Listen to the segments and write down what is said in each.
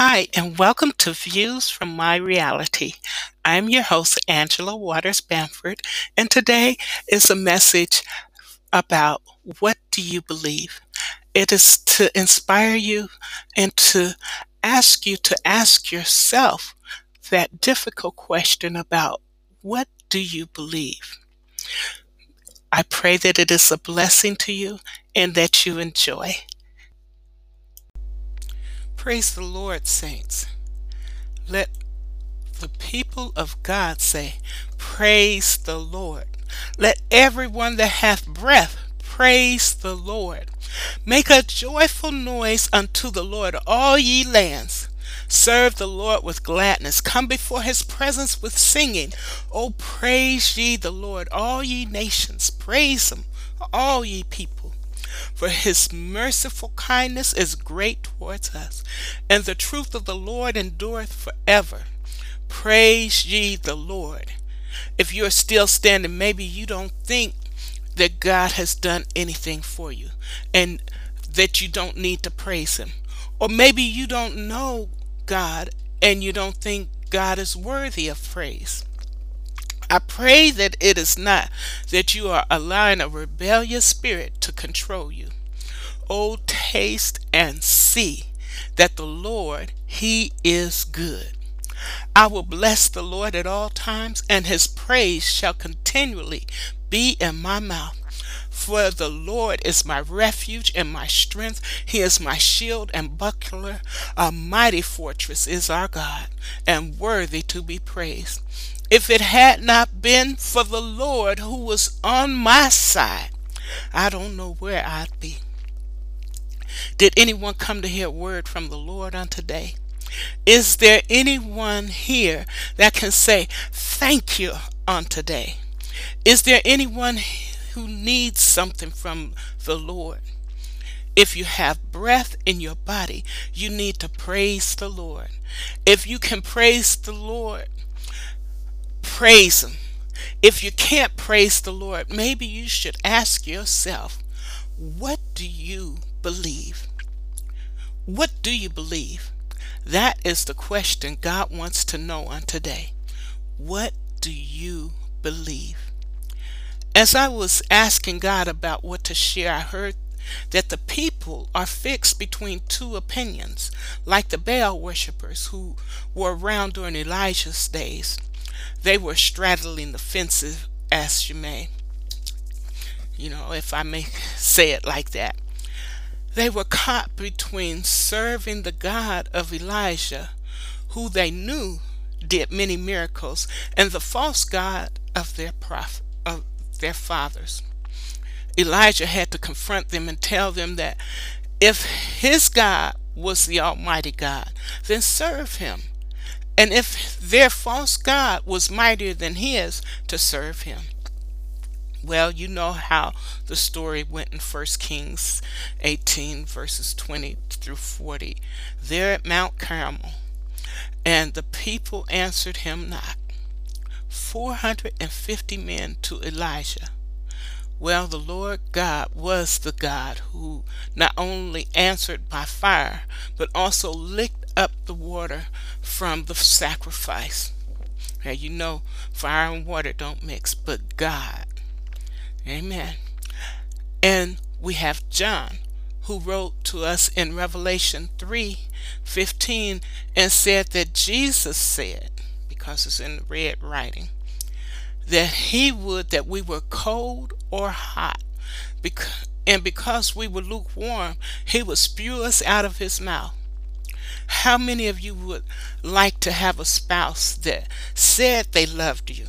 Hi, and welcome to Views from My Reality. I'm your host, Angela Waters Bamford, and today is a message about what do you believe? It is to inspire you and to ask you to ask yourself that difficult question about what do you believe? I pray that it is a blessing to you and that you enjoy. Praise the Lord, saints. Let the people of God say, Praise the Lord. Let everyone that hath breath praise the Lord. Make a joyful noise unto the Lord, all ye lands. Serve the Lord with gladness. Come before his presence with singing. Oh, praise ye the Lord, all ye nations. Praise him, all ye people. For his merciful kindness is great towards us, and the truth of the Lord endureth forever. Praise ye the Lord. If you're still standing, maybe you don't think that God has done anything for you and that you don't need to praise him. Or maybe you don't know God and you don't think God is worthy of praise. I pray that it is not that you are allowing a rebellious spirit to control you. Oh, taste and see that the Lord, He is good. I will bless the Lord at all times, and His praise shall continually be in my mouth. For the Lord is my refuge and my strength. He is my shield and buckler. A mighty fortress is our God, and worthy to be praised. If it had not been for the Lord who was on my side, I don't know where I'd be. Did anyone come to hear word from the Lord on today? Is there anyone here that can say thank you on today? Is there anyone who needs something from the Lord. If you have breath in your body, you need to praise the Lord. If you can praise the Lord, praise Him. If you can't praise the Lord, maybe you should ask yourself, what do you believe? What do you believe? That is the question God wants to know on today. What do you believe? As I was asking God about what to share, I heard that the people are fixed between two opinions, like the Baal worshippers who were around during Elijah's days. They were straddling the fences, as you may, you know, if I may say it like that. They were caught between serving the God of Elijah, who they knew did many miracles, and the false God of their prophet their fathers. Elijah had to confront them and tell them that if his God was the Almighty God, then serve him. And if their false God was mightier than his, to serve him. Well, you know how the story went in 1 Kings 18, verses 20 through 40. There at Mount Carmel. And the people answered him not. 450 men to Elijah. Well, the Lord God was the God who not only answered by fire, but also licked up the water from the sacrifice. Now, you know, fire and water don't mix, but God. Amen. And we have John, who wrote to us in Revelation 3 15 and said that Jesus said, because it's in the red writing, that he would that we were cold or hot. and because we were lukewarm, he would spew us out of his mouth. How many of you would like to have a spouse that said they loved you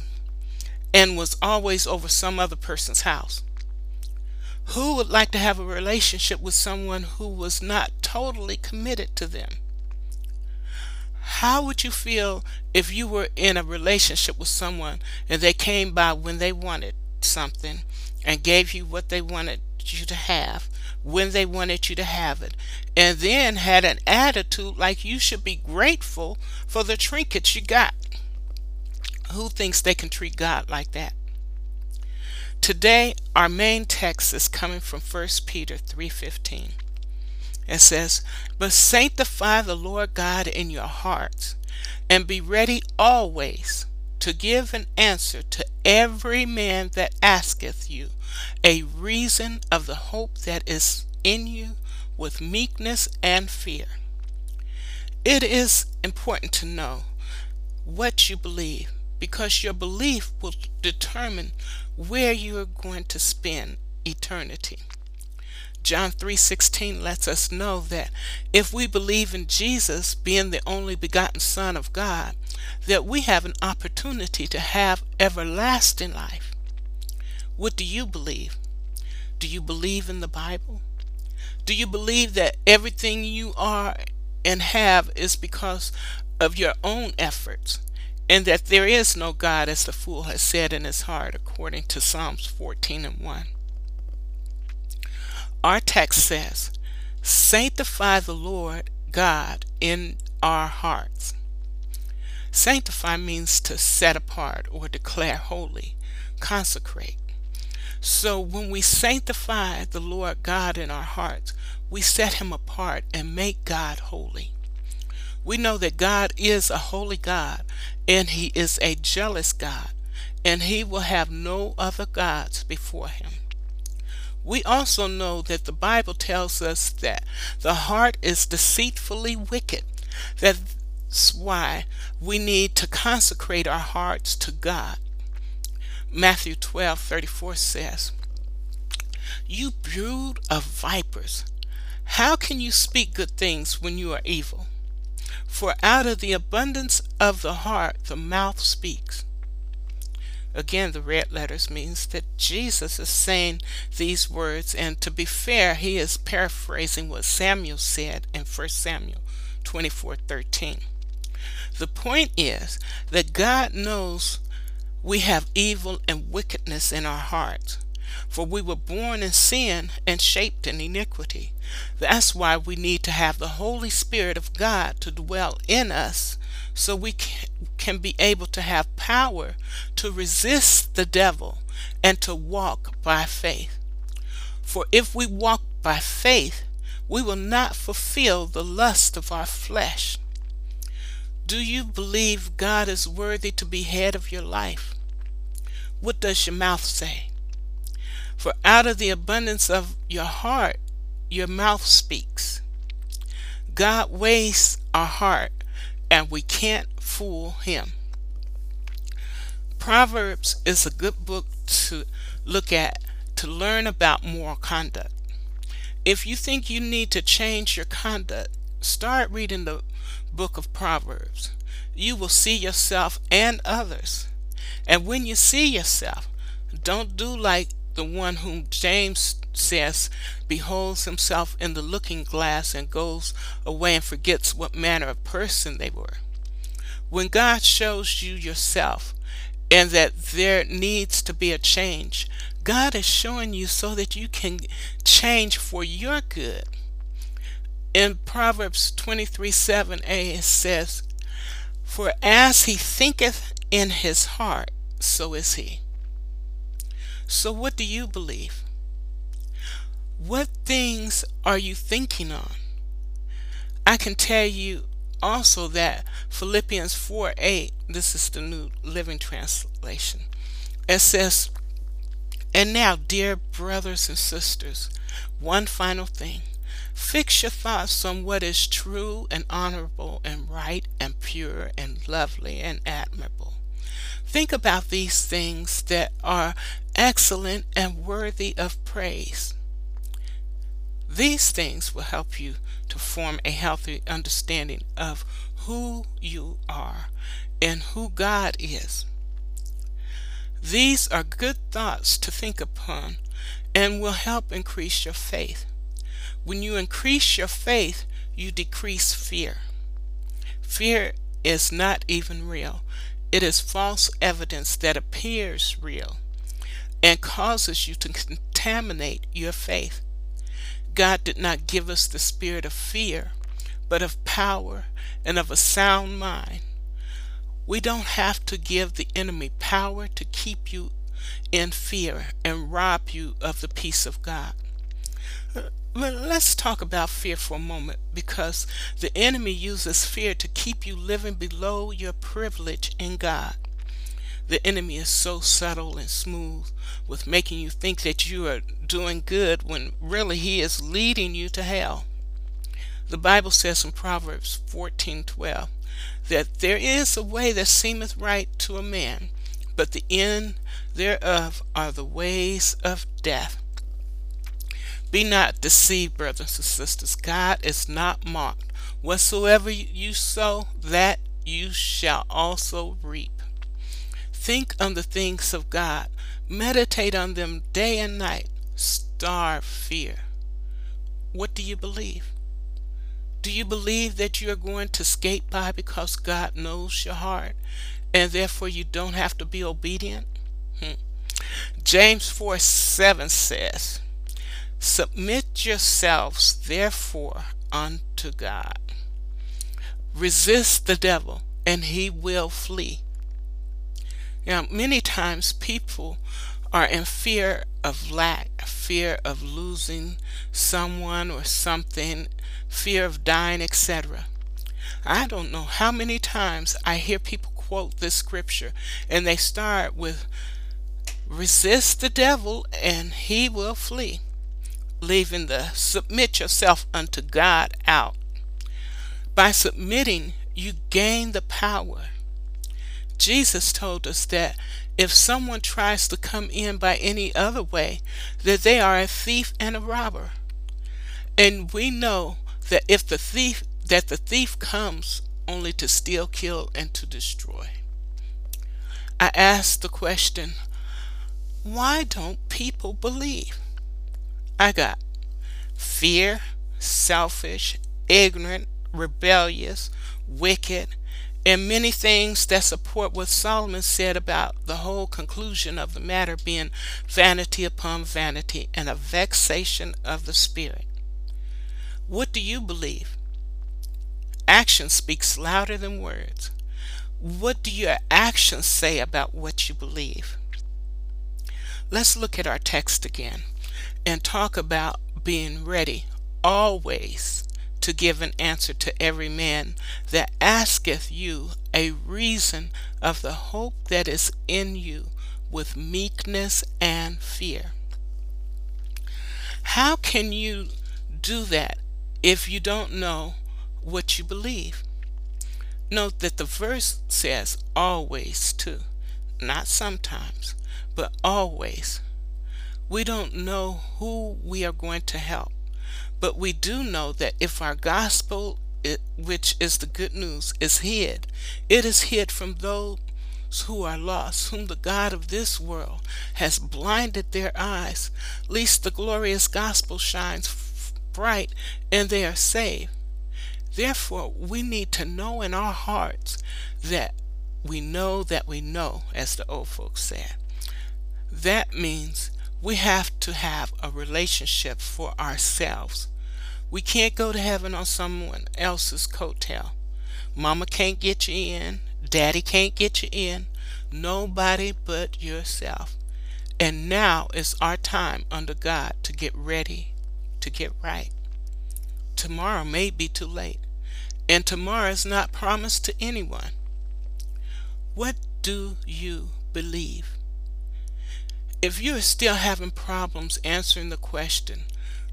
and was always over some other person's house? Who would like to have a relationship with someone who was not totally committed to them? How would you feel if you were in a relationship with someone and they came by when they wanted something and gave you what they wanted you to have when they wanted you to have it and then had an attitude like you should be grateful for the trinkets you got? Who thinks they can treat God like that? Today our main text is coming from 1 Peter 3:15. It says, But sanctify the Lord God in your hearts, and be ready always to give an answer to every man that asketh you a reason of the hope that is in you with meekness and fear. It is important to know what you believe because your belief will determine where you are going to spend eternity. John 3:16 lets us know that if we believe in Jesus being the only begotten son of God, that we have an opportunity to have everlasting life. What do you believe? Do you believe in the Bible? Do you believe that everything you are and have is because of your own efforts and that there is no God as the fool has said in his heart according to Psalms 14 and 1? Our text says, Sanctify the Lord God in our hearts. Sanctify means to set apart or declare holy, consecrate. So when we sanctify the Lord God in our hearts, we set him apart and make God holy. We know that God is a holy God and he is a jealous God and he will have no other gods before him. We also know that the Bible tells us that the heart is deceitfully wicked. That's why we need to consecrate our hearts to God. Matthew 12 34 says, You brood of vipers, how can you speak good things when you are evil? For out of the abundance of the heart the mouth speaks. Again, the red letters means that Jesus is saying these words, and to be fair, he is paraphrasing what Samuel said in 1 Samuel 24:13. The point is that God knows we have evil and wickedness in our hearts, for we were born in sin and shaped in iniquity. That's why we need to have the Holy Spirit of God to dwell in us so we can be able to have power to resist the devil and to walk by faith. For if we walk by faith, we will not fulfill the lust of our flesh. Do you believe God is worthy to be head of your life? What does your mouth say? For out of the abundance of your heart, your mouth speaks. God weighs our heart and we can't fool him. Proverbs is a good book to look at to learn about moral conduct. If you think you need to change your conduct, start reading the book of Proverbs. You will see yourself and others. And when you see yourself, don't do like the one whom James says beholds himself in the looking glass and goes away and forgets what manner of person they were. When God shows you yourself and that there needs to be a change, God is showing you so that you can change for your good. In Proverbs 23 7a, it says, For as he thinketh in his heart, so is he. So, what do you believe? What things are you thinking on? I can tell you also that Philippians 4 8, this is the New Living Translation, it says, And now, dear brothers and sisters, one final thing. Fix your thoughts on what is true and honorable and right and pure and lovely and admirable. Think about these things that are excellent and worthy of praise. These things will help you to form a healthy understanding of who you are and who God is. These are good thoughts to think upon and will help increase your faith. When you increase your faith, you decrease fear. Fear is not even real. It is false evidence that appears real and causes you to contaminate your faith. God did not give us the spirit of fear, but of power and of a sound mind. We don't have to give the enemy power to keep you in fear and rob you of the peace of God. Let's talk about fear for a moment because the enemy uses fear to keep you living below your privilege in God. The enemy is so subtle and smooth with making you think that you are doing good when really he is leading you to hell. The Bible says in Proverbs 14:12 that there is a way that seemeth right to a man, but the end thereof are the ways of death. Be not deceived, brothers and sisters. God is not mocked. Whatsoever you sow, that you shall also reap. Think on the things of God. Meditate on them day and night. Starve fear. What do you believe? Do you believe that you are going to skate by because God knows your heart and therefore you don't have to be obedient? Hmm. James 4 7 says, Submit yourselves therefore unto God. Resist the devil and he will flee. Now, many times people are in fear of lack, fear of losing someone or something, fear of dying, etc. I don't know how many times I hear people quote this scripture and they start with resist the devil and he will flee, leaving the submit yourself unto God out. By submitting, you gain the power. Jesus told us that if someone tries to come in by any other way, that they are a thief and a robber. And we know that if the thief that the thief comes only to steal, kill, and to destroy. I ask the question, why don't people believe? I got fear, selfish, ignorant, rebellious, wicked, and many things that support what Solomon said about the whole conclusion of the matter being vanity upon vanity and a vexation of the spirit. What do you believe? Action speaks louder than words. What do your actions say about what you believe? Let's look at our text again and talk about being ready always to give an answer to every man that asketh you a reason of the hope that is in you with meekness and fear. How can you do that if you don't know what you believe? Note that the verse says always too, not sometimes, but always. We don't know who we are going to help. But we do know that if our gospel, which is the good news, is hid, it is hid from those who are lost, whom the God of this world has blinded their eyes, lest the glorious gospel shines bright and they are saved. Therefore, we need to know in our hearts that we know that we know, as the old folks said. That means we have to have a relationship for ourselves. We can't go to heaven on someone else's coattail. Mama can't get you in. Daddy can't get you in. Nobody but yourself. And now is our time under God to get ready, to get right. Tomorrow may be too late, and tomorrow is not promised to anyone. What do you believe? If you are still having problems answering the question,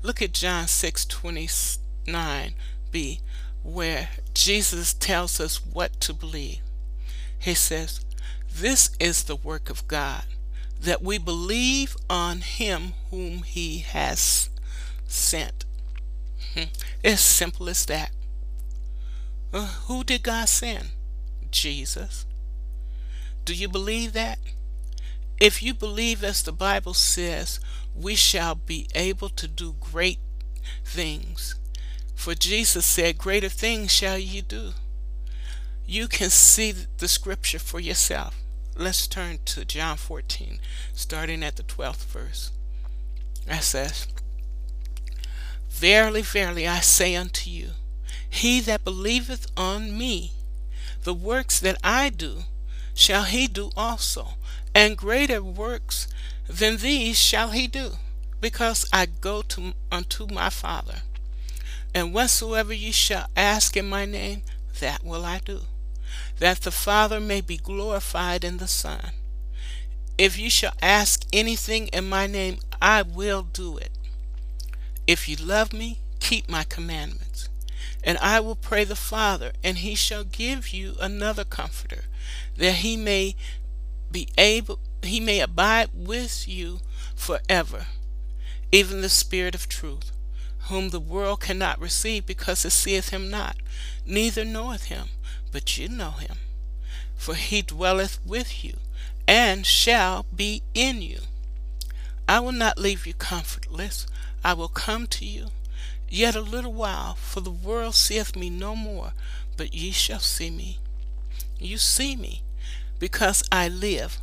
look at John 6 29b, where Jesus tells us what to believe. He says, This is the work of God, that we believe on him whom he has sent. Hmm. It's simple as that. Uh, who did God send? Jesus. Do you believe that? If you believe as the Bible says, we shall be able to do great things. For Jesus said, Greater things shall ye do. You can see the scripture for yourself. Let's turn to John 14, starting at the 12th verse. It says, Verily, verily, I say unto you, he that believeth on me, the works that I do, shall he do also, and greater works than these shall he do, because I go to unto my Father. And whatsoever ye shall ask in my name, that will I do, that the Father may be glorified in the Son. If you shall ask anything in my name, I will do it. If you love me, keep my commandments. And I will pray the Father, and he shall give you another comforter, that he may be able he may abide with you forever, even the Spirit of truth, whom the world cannot receive because it seeth him not, neither knoweth him, but you know him. For he dwelleth with you, and shall be in you. I will not leave you comfortless, I will come to you. Yet a little while, for the world seeth me no more, but ye shall see me. You see me, because I live,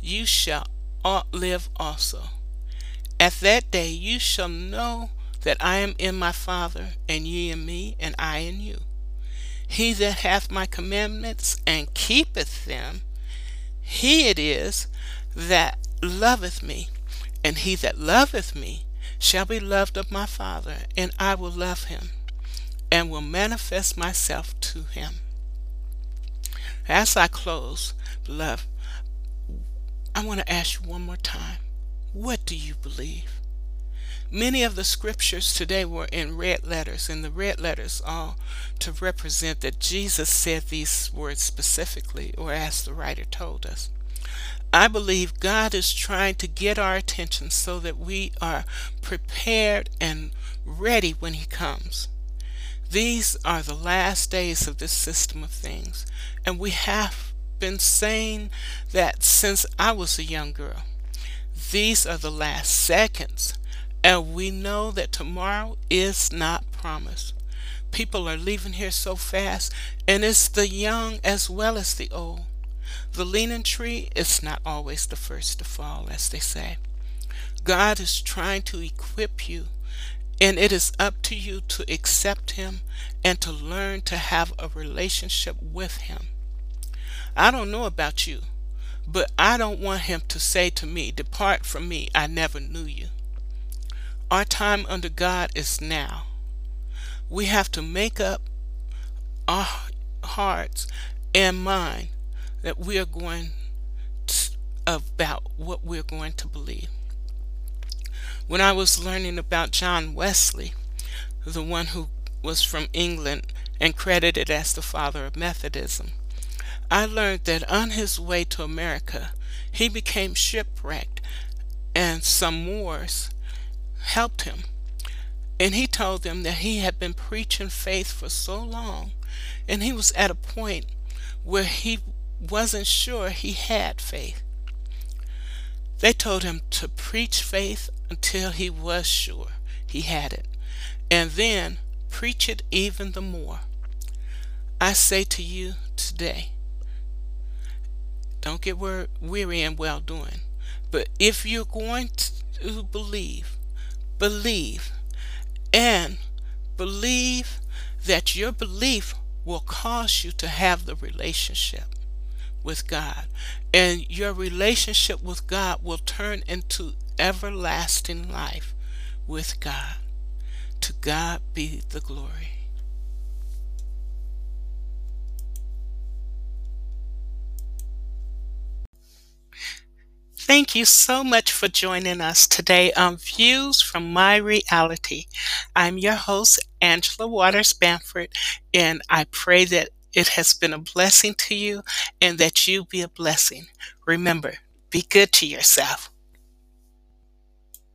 you shall live also. At that day you shall know that I am in my Father, and ye in me, and I in you. He that hath my commandments and keepeth them, he it is that loveth me, and he that loveth me shall be loved of my Father, and I will love him, and will manifest myself to him. As I close, beloved, I want to ask you one more time what do you believe? Many of the scriptures today were in red letters, and the red letters are to represent that Jesus said these words specifically, or as the writer told us. I believe God is trying to get our attention so that we are prepared and ready when He comes. These are the last days of this system of things, and we have been saying that since I was a young girl. These are the last seconds, and we know that tomorrow is not promised. People are leaving here so fast, and it's the young as well as the old. The leaning tree is not always the first to fall, as they say. God is trying to equip you, and it is up to you to accept Him and to learn to have a relationship with Him. I don't know about you, but I don't want him to say to me, Depart from me, I never knew you. Our time under God is now. We have to make up our hearts and mind that we are going to, about what we're going to believe. When I was learning about John Wesley, the one who was from England and credited as the father of Methodism, I learned that on his way to America, he became shipwrecked, and some Moors helped him. And he told them that he had been preaching faith for so long, and he was at a point where he wasn't sure he had faith. They told him to preach faith until he was sure he had it, and then preach it even the more. I say to you today, don't get weary in well doing. But if you're going to believe, believe, and believe that your belief will cause you to have the relationship with God. And your relationship with God will turn into everlasting life with God. To God be the glory. Thank you so much for joining us today on Views from My Reality. I'm your host, Angela Waters Bamford, and I pray that it has been a blessing to you and that you be a blessing. Remember, be good to yourself.